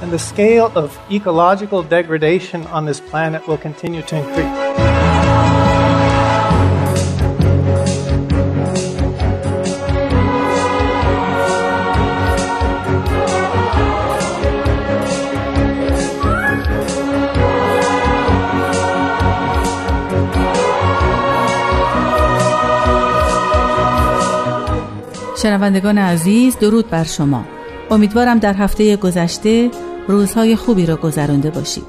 and the scale of ecological degradation on this planet will continue to increase. شنوندگان عزیز درود بر شما امیدوارم در هفته گذشته روزهای خوبی را گذرانده باشید.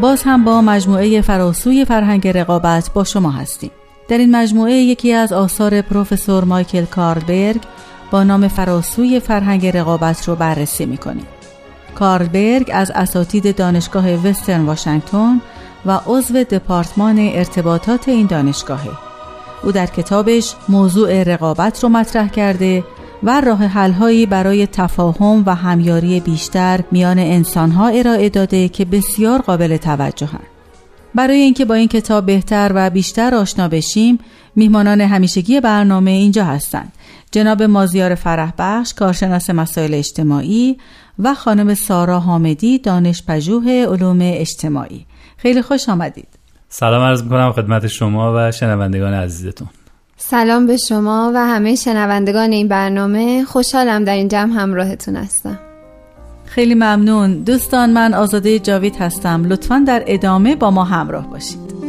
باز هم با مجموعه فراسوی فرهنگ رقابت با شما هستیم. در این مجموعه یکی از آثار پروفسور مایکل کارلبرگ با نام فراسوی فرهنگ رقابت رو بررسی می‌کنیم. کارلبرگ از اساتید دانشگاه وسترن واشنگتن و عضو دپارتمان ارتباطات این دانشگاهه. او در کتابش موضوع رقابت رو مطرح کرده و راه حلهایی برای تفاهم و همیاری بیشتر میان انسانها ارائه داده که بسیار قابل توجهن. برای اینکه با این کتاب بهتر و بیشتر آشنا بشیم میهمانان همیشگی برنامه اینجا هستند. جناب مازیار فرح بخش کارشناس مسائل اجتماعی و خانم سارا حامدی دانش پژوه علوم اجتماعی. خیلی خوش آمدید. سلام عرض می‌کنم خدمت شما و شنوندگان عزیزتون. سلام به شما و همه شنوندگان این برنامه. خوشحالم در این جمع همراهتون هستم. خیلی ممنون. دوستان من آزاده جاوید هستم. لطفا در ادامه با ما همراه باشید.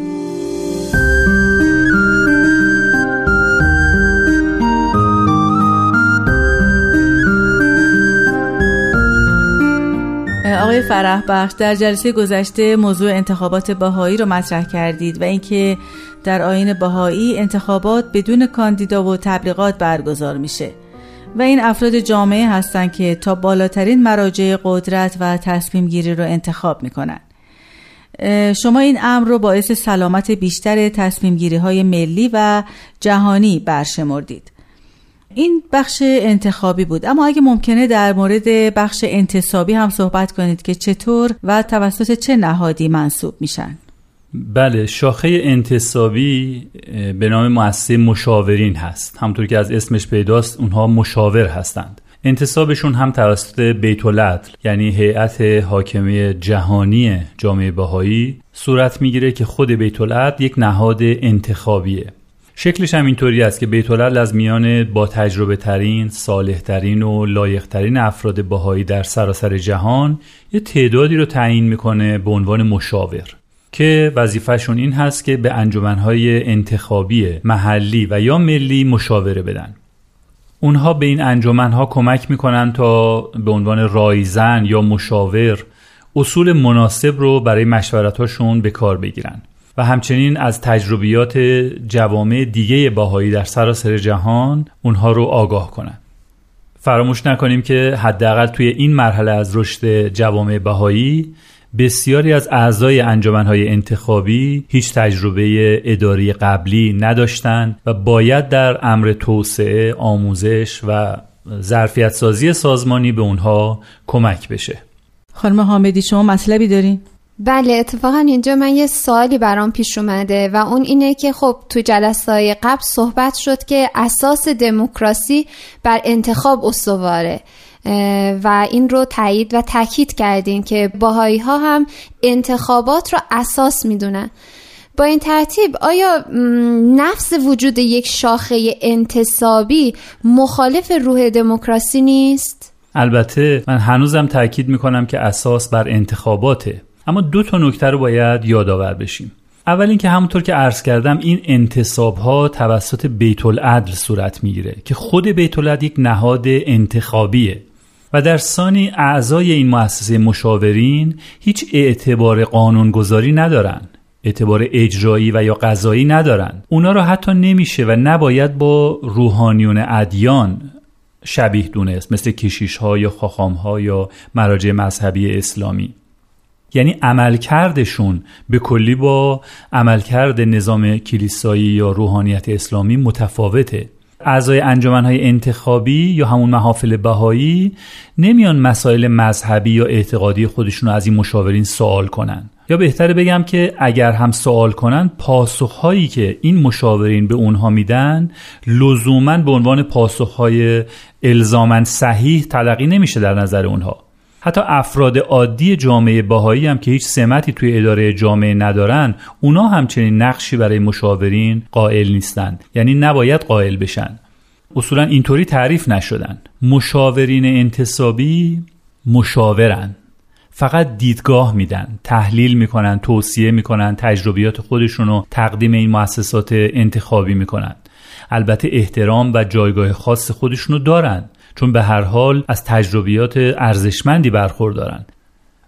آقای فرح بخش در جلسه گذشته موضوع انتخابات باهایی رو مطرح کردید و اینکه در آین باهایی انتخابات بدون کاندیدا و تبلیغات برگزار میشه. و این افراد جامعه هستند که تا بالاترین مراجع قدرت و تصمیم گیری رو انتخاب می‌کنن. شما این امر رو باعث سلامت بیشتر تصمیم گیری های ملی و جهانی برشمردید. این بخش انتخابی بود. اما اگه ممکنه در مورد بخش انتصابی هم صحبت کنید که چطور و توسط چه نهادی منصوب میشن. بله شاخه انتصابی به نام مؤسسه مشاورین هست. همطور که از اسمش پیداست اونها مشاور هستند. انتصابشون هم توسط بیت العدل یعنی هیئت حاکمه جهانی جامعه بهایی صورت می‌گیره که خود بیت العدل یک نهاد انتخابیه. شکلش هم اینطوری است که بیت از میان با تجربه ترین، صالح ترین و لایق ترین افراد باهایی در سراسر جهان یه تعدادی رو تعیین می‌کنه به عنوان مشاور که وظیفهشون این هست که به انجمنهای انتخابی محلی و یا ملی مشاوره بدن. اونها به این انجمنها کمک می‌کنن تا به عنوان رایزن یا مشاور اصول مناسب رو برای مشورتاشون به کار بگیرن. و همچنین از تجربیات جوامع دیگه باهایی در سراسر جهان اونها رو آگاه کنند. فراموش نکنیم که حداقل توی این مرحله از رشد جوامع بهایی بسیاری از اعضای انجمنهای انتخابی هیچ تجربه اداری قبلی نداشتند و باید در امر توسعه، آموزش و ظرفیت سازی سازمانی به اونها کمک بشه. خانم حامدی شما مطلبی دارین؟ بله اتفاقا اینجا من یه سوالی برام پیش اومده و اون اینه که خب تو جلسه قبل صحبت شد که اساس دموکراسی بر انتخاب استواره و این رو تایید و تاکید کردین که باهایی ها هم انتخابات رو اساس می‌دونن با این ترتیب آیا نفس وجود یک شاخه انتصابی مخالف روح دموکراسی نیست؟ البته من هنوزم تاکید می‌کنم که اساس بر انتخاباته اما دو تا نکته رو باید یادآور بشیم. اول اینکه همونطور که عرض کردم این انتصاب ها توسط بیت العدل صورت می‌گیره که خود بیت العدل یک نهاد انتخابیه و در ثانی اعضای این مؤسسه مشاورین هیچ اعتبار قانونگذاری ندارن اعتبار اجرایی و یا قضایی ندارن. اونا رو حتی نمیشه و نباید با روحانیون ادیان شبیه دونست مثل کشیش ها یا خاخام ها یا مراجع مذهبی اسلامی. یعنی عملکردشون به کلی با عملکرد نظام کلیسایی یا روحانیت اسلامی متفاوته. اعضای انجمنهای انتخابی یا همون محافل بهایی نمیان مسائل مذهبی یا اعتقادی خودشون رو از این مشاورین سوال کنن. یا بهتره بگم که اگر هم سوال کنن پاسخهایی که این مشاورین به اونها میدن لزوما به عنوان پاسخهای الزامن صحیح تلقی نمیشه در نظر اونها. حتی افراد عادی جامعه باهایی هم که هیچ سمتی توی اداره جامعه ندارن اونا همچنین نقشی برای مشاورین قائل نیستند یعنی نباید قائل بشن. اصولا اینطوری تعریف نشدن. مشاورین انتصابی مشاورن. فقط دیدگاه میدن تحلیل می‌کنن توصیه می‌کنن تجربیات خودشون رو تقدیم این مؤسسات انتخابی می‌کنن. البته احترام و جایگاه خاص خودشونو دارن. چون به هر حال از تجربیات ارزشمندی برخوردارن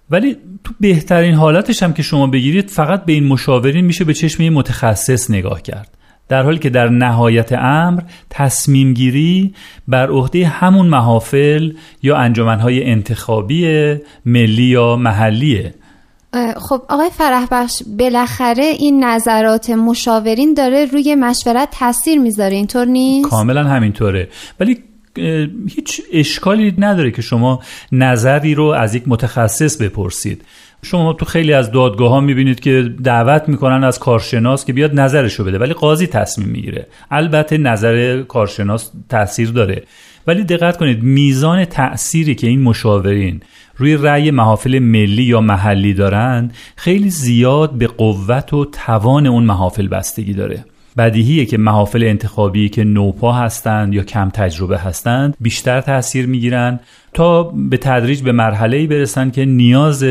ولی تو بهترین حالتش هم که شما بگیرید فقط به این مشاورین میشه به چشم متخصص نگاه کرد. در حالی که در نهایت امر تصمیم گیری بر عهده همون محافل یا انجمنهای انتخابی ملی یا محلیه. خب آقای فرح بخش بالاخره این نظرات مشاورین داره روی مشورت تاثیر می‌ذاره اینطور نیست؟ کاملا همینطوره. ولی هیچ اشکالی نداره که شما نظری رو از یک متخصص بپرسید. شما تو خیلی از دادگاه ها می‌بینید که دعوت می‌کنن از کارشناس که بیاد نظرشو بده ولی قاضی تصمیم می‌گیره. البته نظر کارشناس تاثیر داره. ولی دقت کنید میزان تأثیری که این مشاورین روی رأی محافل ملی یا محلی دارن خیلی زیاد به قوت و توان اون محافل بستگی داره. بدیهیه که محافل انتخابی که نوپا هستند یا کم تجربه هستند بیشتر تاثیر می‌گیرن تا به تدریج به مرحله برسن که نیاز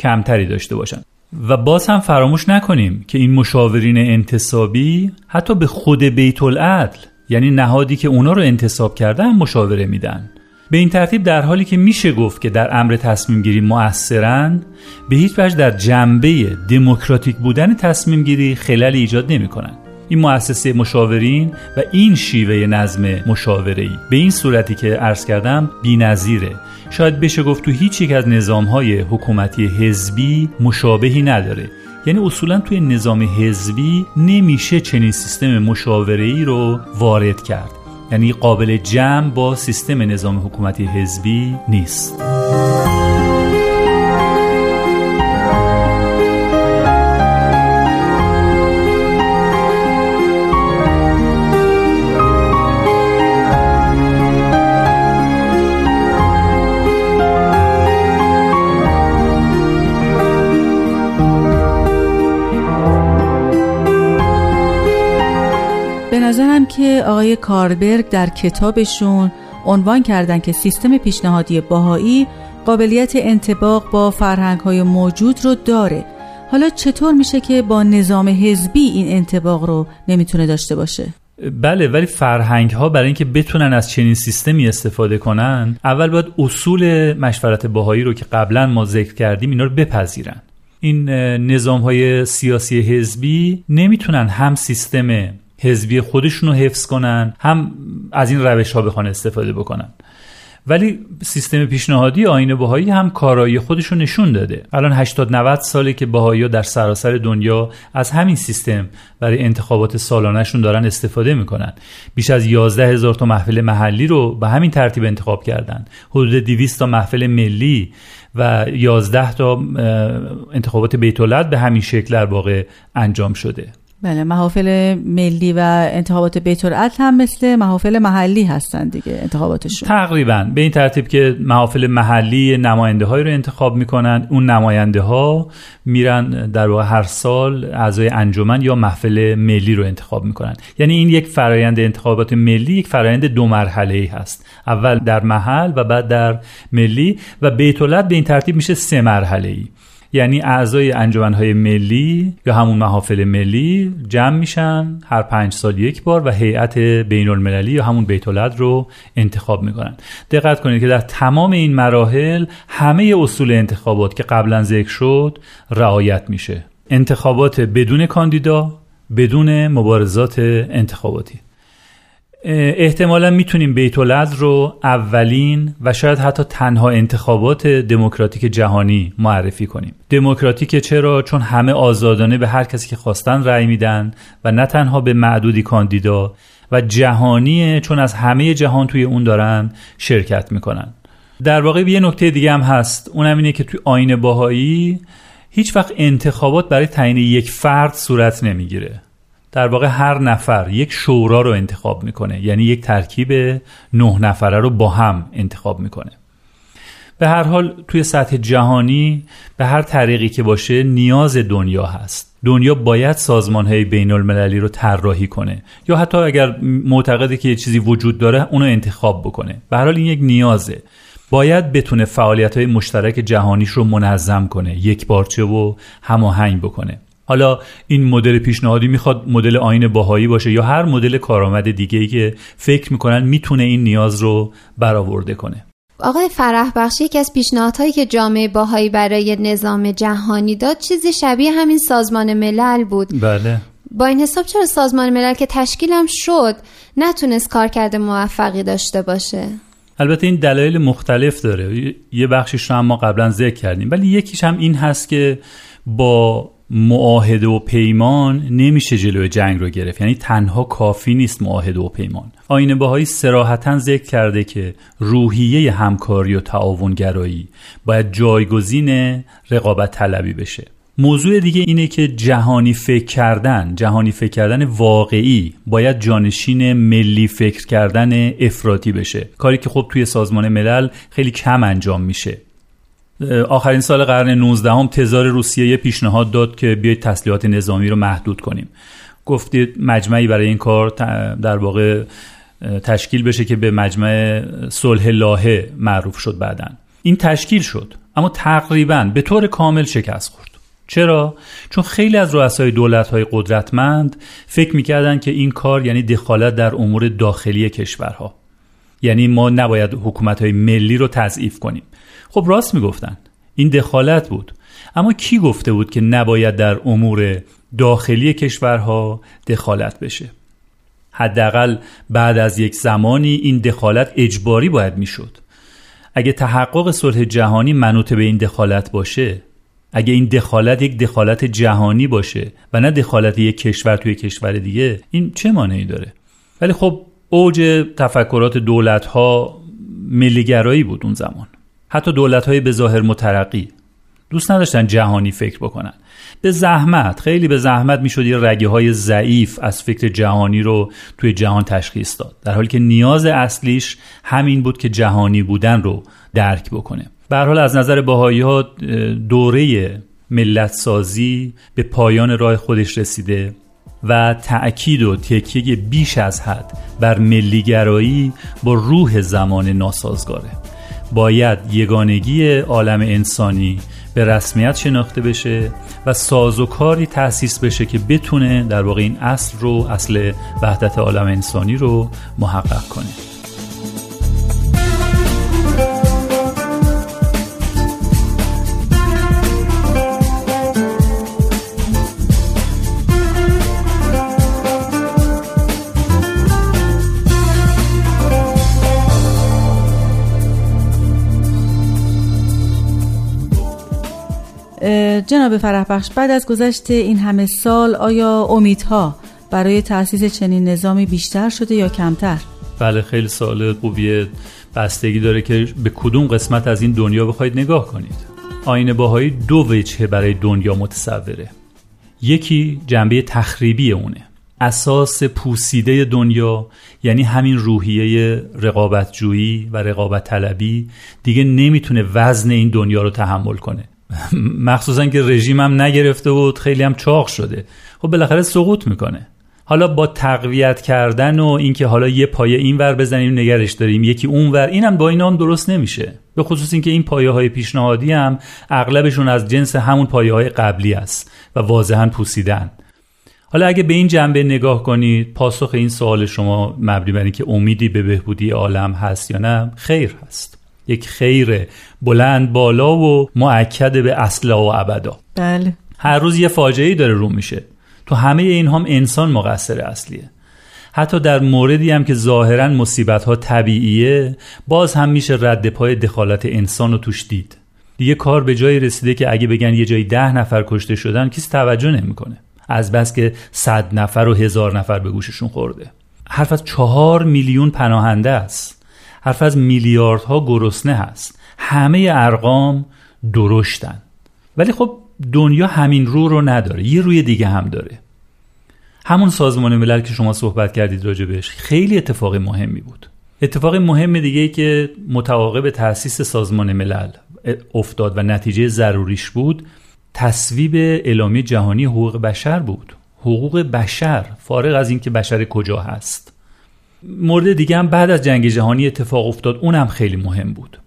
کمتری داشته باشند و باز هم فراموش نکنیم که این مشاورین انتصابی حتی به خود بیت العدل یعنی نهادی که اونا رو انتصاب کردن مشاوره میدن. به این ترتیب در حالی که میشه گفت که در امر تصمیم گیری مؤثرن به هیچ وجه در جنبه دموکراتیک بودن تصمیم گیری خلل ایجاد نمی‌کنن. این مؤسسه مشاورین و این شیوه نظم ای به این صورتی که عرض کردم نظیره شاید بشه گفت تو هیچ یک از نظامهای حکومتی حزبی مشابهی نداره. یعنی اصولا توی نظام حزبی نمیشه چنین سیستم ای رو وارد کرد. یعنی قابل جمع با سیستم نظام حکومتی حزبی نیست. نظرم که آقای کاربرگ در کتابشون عنوان کردن که سیستم پیشنهادی باهایی قابلیت انتباق با فرهنگ های موجود رو داره حالا چطور میشه که با نظام حزبی این انتباق رو نمی‌تونه داشته باشه؟ بله ولی فرهنگ ها برای اینکه بتونن از چنین سیستمی استفاده کنن اول باید اصول مشورت باهایی رو که قبلا ما ذکر کردیم اینا رو بپذیرن این نظام های سیاسی حزبی نمی‌تونن هم سیستم حزبی خودشون رو حفظ کنن هم از این روش ها بخوان استفاده بکنن. ولی سیستم پیشنهادی آین بهایی هم کارایی خودش رو نشون داده. الان 80 90 ساله که بهایی در سراسر دنیا از همین سیستم برای انتخابات سالانهشون دارن استفاده می‌کنن. بیش از 11 هزار تا محفل محلی رو به همین ترتیب انتخاب کردن. حدود 200 تا محفل ملی و 11 تا انتخابات بیت به همین شکل در واقع انجام شده. بله محافل ملی و انتخابات بیت هم مثل محافل محلی هستن دیگه انتخاباتشون. تقریبا. به این ترتیب که محافل محلی نماینده های رو انتخاب می‌کنن اون نماینده ها میرن در واقع هر سال اعضای انجمن یا محفل ملی رو انتخاب می‌کنن. یعنی این یک فرایند انتخابات ملی یک فرایند دو مرحله ای هست. اول در محل و بعد در ملی و بیت به این ترتیب میشه سه مرحله ای یعنی اعضای انجمنهای ملی یا همون محافل ملی جمع میشن هر پنج سال یک بار و هیئت بین المللی یا همون بیت رو انتخاب می‌کنن. دقت کنید که در تمام این مراحل همه اصول انتخابات که قبلا ذکر شد رعایت میشه. انتخابات بدون کاندیدا بدون مبارزات انتخاباتی. احتمالا می‌تونیم بیت رو اولین و شاید حتی تنها انتخابات دموکراتیک جهانی معرفی کنیم. دموکراتیک چرا؟ چون همه آزادانه به هر کسی که خواستن رأی میدن و نه تنها به معدودی کاندیدا و جهانیه چون از همه جهان توی اون دارن شرکت می‌کنن. در واقع یه نکته دیگه هم هست. اونم اینه که توی آین باهایی هیچ وقت انتخابات برای تعیین یک فرد صورت نمی‌گیره. در واقع هر نفر یک شورا رو انتخاب می‌کنه یعنی یک ترکیب نه نفره رو با هم انتخاب می‌کنه. به هر حال توی سطح جهانی به هر طریقی که باشه نیاز دنیا هست. دنیا باید سازمان های بین المللی رو طراحی کنه. یا حتی اگر معتقده که یه چیزی وجود داره اونو انتخاب بکنه. به هر حال این یک نیازه. باید بتونه فعالیت های مشترک جهانیش رو منظم کنه یک بارچه و هماهنگ بکنه. حالا این مدل پیشنهادی می‌خواد مدل آین باهایی باشه یا هر مدل کارآمد دیگه ای که فکر می‌کنن می‌تونه این نیاز رو برآورده کنه. آقای فرح بخشی یکی از پیشنهادهایی که جامعه باهایی برای نظام جهانی داد چیزی شبیه همین سازمان ملل بود. بله. با این حساب چرا سازمان ملل که تشکیلم شد نتونست کارکرد موفقی داشته باشه؟ البته این دلایل مختلف داره. یه بخشش رو هم ما قبلا ذکر کردیم. ولی یکیش هم این هست که با معاهده و پیمان نمیشه جلوی جنگ رو گرفت. یعنی تنها کافی نیست معاهده و پیمان. آینه باهایی سراحتا ذکر کرده که روحیه همکاری و تعاونگرایی باید جایگزین رقابت طلبی بشه. موضوع دیگه اینه که جهانی فکر کردن جهانی فکر کردن واقعی باید جانشین ملی فکر کردن افراطی بشه. کاری که خب توی سازمان ملل خیلی کم انجام میشه. آخرین سال قرن 19 هم تزار روسیه یه پیشنهاد داد که بیاید تسلیحات نظامی رو محدود کنیم. گفتید مجمعی برای این کار در واقع تشکیل بشه که به مجمع صلح لاهه معروف شد بعدا. این تشکیل شد اما تقریبا به طور کامل شکست خورد. چرا؟ چون خیلی از رؤسای دولت‌های قدرتمند فکر می‌کردن که این کار یعنی دخالت در امور داخلی کشورها. یعنی ما نباید حکومت‌های ملی رو تضعیف کنیم. خب راست می‌گفتن. این دخالت بود. اما کی گفته بود که نباید در امور داخلی کشورها دخالت بشه؟ حداقل بعد از یک زمانی این دخالت اجباری باید می‌شد. اگه تحقق صلح جهانی منوط به این دخالت باشه اگه این دخالت یک دخالت جهانی باشه و نه دخالت یک کشور توی کشور دیگه این چه مانعی داره؟ ولی خب اوج تفکرات دولت ها ملیگرایی بود اون زمان. حتی دولت های به ظاهر مترقی. دوست نداشتن جهانی فکر بکنن. به زحمت خیلی به زحمت می‌شد یه رگه های ضعیف از فکر جهانی رو توی جهان تشخیص داد. در حالی که نیاز اصلیش همین بود که جهانی بودن رو درک بکنه. به حال از نظر باهایی ها دوره ملت سازی به پایان راه خودش رسیده. و تأکید و تکیه بیش از حد بر ملیگرایی با روح زمان ناسازگاره. باید یگانگی عالم انسانی به رسمیت شناخته بشه و سازوکاری تأسیس بشه که بتونه در واقع این اصل رو اصل وحدت عالم انسانی رو محقق کنه. جناب فرح بخش بعد از گذشت این همه سال آیا امیدها برای تأسیس چنین نظامی بیشتر شده یا کمتر؟ بله خیلی سوال خوبیه. بستگی داره که به کدوم قسمت از این دنیا بخواید نگاه کنید. آین باهایی دو وجهه برای دنیا متصوره. یکی جنبه تخریبی اونه. اساس پوسیده دنیا یعنی همین روحیه رقابتجویی و رقابت طلبی دیگه نمی‌تونه وزن این دنیا رو تحمل کنه. مخصوصا که رژیم هم نگرفته بود خیلی هم چاق شده. خب بالاخره سقوط می‌کنه. حالا با تقویت کردن و اینکه حالا یه پایه این ور بزنیم نگرش داریم یکی اون ور اینم با اینا هم درست نمیشه. به خصوص اینکه این پایه های پیشنهادی هم اغلبشون از جنس همون پایه های قبلی است و واضحا پوسیدن. حالا اگه به این جنبه نگاه کنید پاسخ این سوال شما مبنی بر اینکه امیدی به بهبودی عالم هست یا نه خیر هست. یک خیر بلند بالا و معکد به اصلا و ابدا. بله. هر روز یه فاجعه داره رو میشه. تو همه این هم انسان مقصر اصلیه. حتی در موردی هم که ظاهرا مصیبت ها طبیعیه باز هم میشه رد پای دخالت انسان رو توش دید. دیگه کار به جایی رسیده که اگه بگن یه جایی ده نفر کشته شدن کسی توجه نمی‌کنه. از بس که صد نفر و هزار نفر به گوششون خورده. حرف از چهار میلیون پناهنده است. حرف از میلیاردها گرسنه هست. همه ارقام درشتن. ولی خب دنیا همین رو رو نداره یه روی دیگه هم داره. همون سازمان ملل که شما صحبت کردید راجبش خیلی اتفاق مهمی بود. اتفاق مهم دیگه که متعاقب تأسیس سازمان ملل افتاد و نتیجه ضروریش بود تصویب اعلامیه جهانی حقوق بشر بود. حقوق بشر فارغ از اینکه بشر کجا هست. مورد دیگه هم بعد از جنگ جهانی اتفاق افتاد اونم خیلی مهم بود.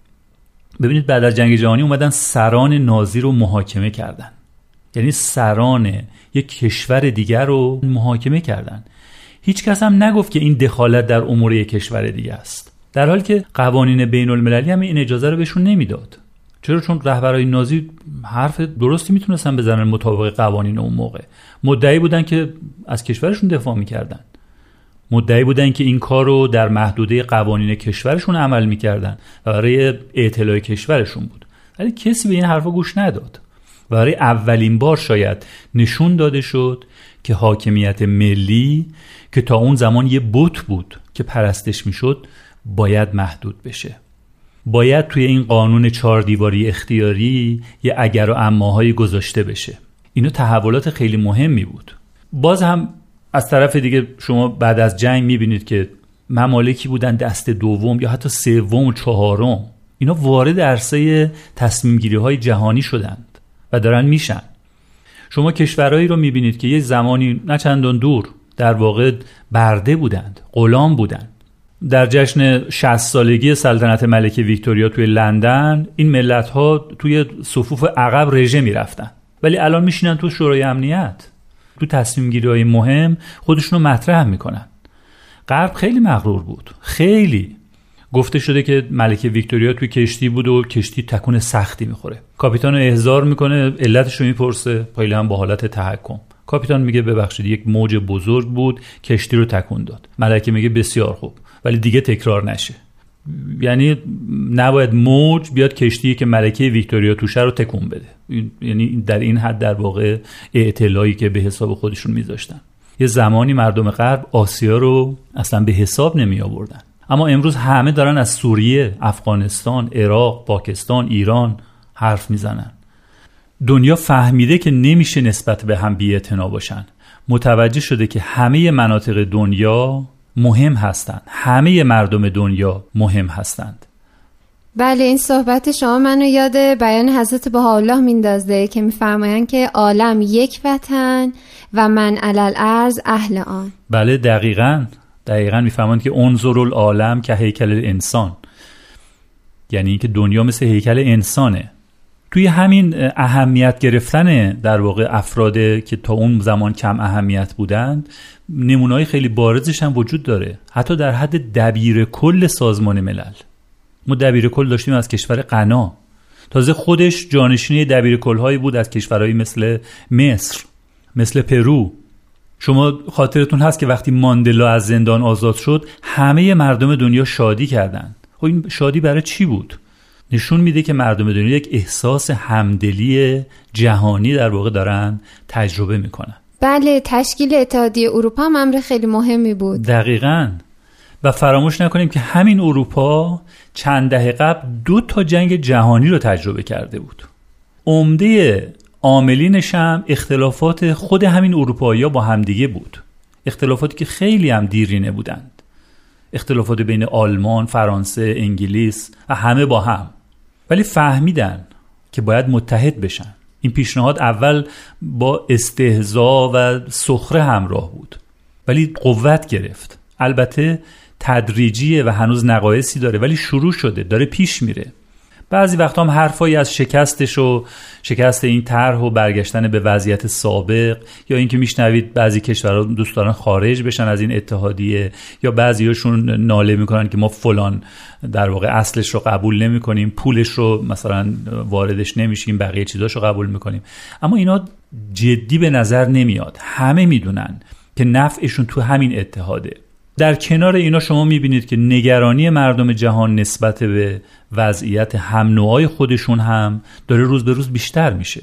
ببینید بعد از جنگ جهانی اومدن سران نازی رو محاکمه کردن. یعنی سران یک کشور دیگر رو محاکمه کردن. هیچ کس هم نگفت که این دخالت در امور یک کشور دیگه است. در حالی که قوانین بین المللی هم این اجازه رو بهشون نمی‌داد. چرا؟ چون رهبرای نازی حرف درستی می‌تونستن بزنن مطابق قوانین اون موقع. مدعی بودن که از کشورشون دفاع می‌کردن. مدعی بودن که این کار رو در محدوده قوانین کشورشون عمل می‌کردن و برای اعتلاع کشورشون بود. ولی کسی به این حرفا گوش نداد. و برای اولین بار شاید نشون داده شد که حاکمیت ملی که تا اون زمان یه بت بود که پرستش می‌شد باید محدود بشه. باید توی این قانون چهار دیواری اختیاری یه اگر و اماهایی گذاشته بشه. اینو تحولات خیلی مهمی بود. باز هم از طرف دیگه شما بعد از جنگ می‌بینید که ممالکی بودن دست دوم یا حتی سوم و چهارم. اینا وارد عرصه تصمیم گیری های جهانی شدند و دارن میشن. شما کشورهایی رو می‌بینید که یه زمانی نه چندان دور در واقع برده بودند غلام بودند. در جشن 60 سالگی سلطنت ملکه ویکتوریا توی لندن این ملت ها توی صفوف عقب رژه می‌رفتن. ولی الان میشینن تو شورای امنیت. تو تصمیم گیری های مهم خودشونو مطرح می‌کنن. غرب خیلی مغرور بود. خیلی. گفته شده که ملکه ویکتوریا توی کشتی بود و کشتی تکون سختی می‌خوره. کاپیتان احضار می‌کنه علتش رو می‌پرسه هم با حالت تحکم. کاپیتان میگه ببخشید یک موج بزرگ بود کشتی رو تکون داد. ملکه میگه بسیار خوب ولی دیگه تکرار نشه. یعنی نباید موج بیاد کشتی که ملکه ویکتوریا توشه رو تکون بده. یعنی در این حد در واقع اعتلایی که به حساب خودشون میذاشتن. یه زمانی مردم غرب آسیا رو اصلا به حساب نمی آوردن. اما امروز همه دارن از سوریه، افغانستان، عراق، پاکستان، ایران حرف می‌زنن. دنیا فهمیده که نمیشه نسبت به هم بی‌اعتنا باشن. متوجه شده که همه مناطق دنیا مهم هستند. همه مردم دنیا مهم هستند. بله این صحبت شما منو یاد بیان حضرت بهاءالله میندازه که میفرمایند که عالم یک وطن و من علل ارز اهل آن. بله دقیقا. دقیقا میفرمایند که انظر العالم که هیکل انسان یعنی اینکه دنیا مثل هیکل انسانه. توی همین اهمیت گرفتن در واقع افراد که تا اون زمان کم اهمیت بودند نمونای خیلی بارزش هم وجود داره. حتی در حد دبیر کل سازمان ملل. ما دبیر کل داشتیم از کشور قنا. تازه خودش جانشین دبیر کل هایی بود از کشورهایی مثل مصر مثل پرو. شما خاطرتون هست که وقتی ماندلا از زندان آزاد شد همه مردم دنیا شادی کردند خب این شادی برای چی بود؟ نشون میده که مردم دنیا یک احساس همدلی جهانی در واقع دارن تجربه می‌کنن. بله تشکیل اتحادیه اروپا هم امر خیلی مهمی بود. دقیقا. و فراموش نکنیم که همین اروپا چند دهه قبل دو تا جنگ جهانی رو تجربه کرده بود. عمده عاملینش هم اختلافات خود همین اروپایی با همدیگه بود. اختلافاتی که خیلی هم دیرینه بودند. اختلافات بین آلمان، فرانسه، انگلیس و همه با هم. ولی فهمیدن که باید متحد بشن. این پیشنهاد اول با استهزا و سخره همراه بود. ولی قوت گرفت. البته تدریجیه و هنوز نقایصی داره ولی شروع شده داره پیش میره. بعضی وقتا هم حرفایی از شکستش و شکست این طرح و برگشتن به وضعیت سابق یا اینکه میشنوید بعضی کشورها دوست دارن خارج بشن از این اتحادیه یا بعضیاشون ناله می‌کنن که ما فلان در واقع اصلش رو قبول نمی‌کنیم پولش رو مثلا واردش نمیشیم بقیه چیزاش رو قبول می‌کنیم. اما اینا جدی به نظر نمیاد. همه می‌دونن که نفعشون تو همین اتحاده. در کنار اینا شما می‌بینید که نگرانی مردم جهان نسبت به وضعیت هم خودشون هم داره روز به روز بیشتر میشه.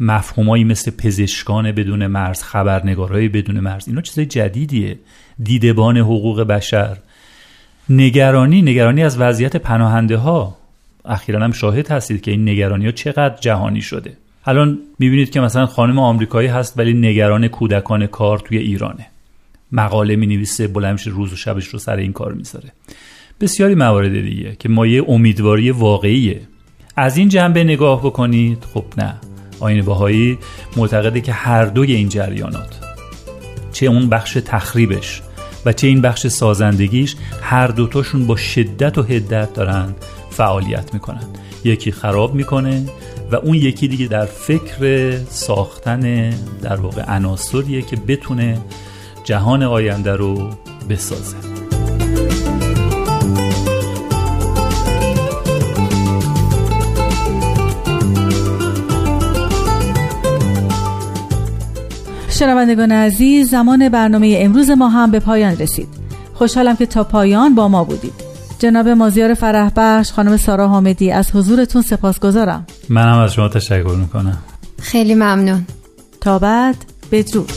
مفهومایی مثل پزشکان بدون مرز خبرنگارای بدون مرز اینا چیزای جدیدیه. دیدبان حقوق بشر. نگرانی نگرانی از وضعیت پناهنده ها اخیرا هم شاهد هستید که این نگرانی ها چقدر جهانی شده. الان می‌بینید که مثلا خانم آمریکایی هست ولی نگران کودکان کار توی ایرانه. مقاله می نویسه بلندش روز و شبش رو سر این کار می‌ذاره. بسیاری موارد دیگه که مایه امیدواری واقعیه. از این جنبه نگاه بکنید. خب نه. آین باهایی معتقده که هر دوی این جریانات چه اون بخش تخریبش و چه این بخش سازندگیش هر دوتاشون با شدت و هدت دارن فعالیت می‌کنن. یکی خراب می‌کنه و اون یکی دیگه در فکر ساختن در واقع عناصریه که بتونه جهان آینده رو بسازه. شنوندگان عزیز زمان برنامه امروز ما هم به پایان رسید. خوشحالم که تا پایان با ما بودید. جناب مازیار فرح بخش خانم سارا حامدی از حضورتون سپاسگزارم. منم از شما تشکر می‌کنم. خیلی ممنون. تا بعد بدرود.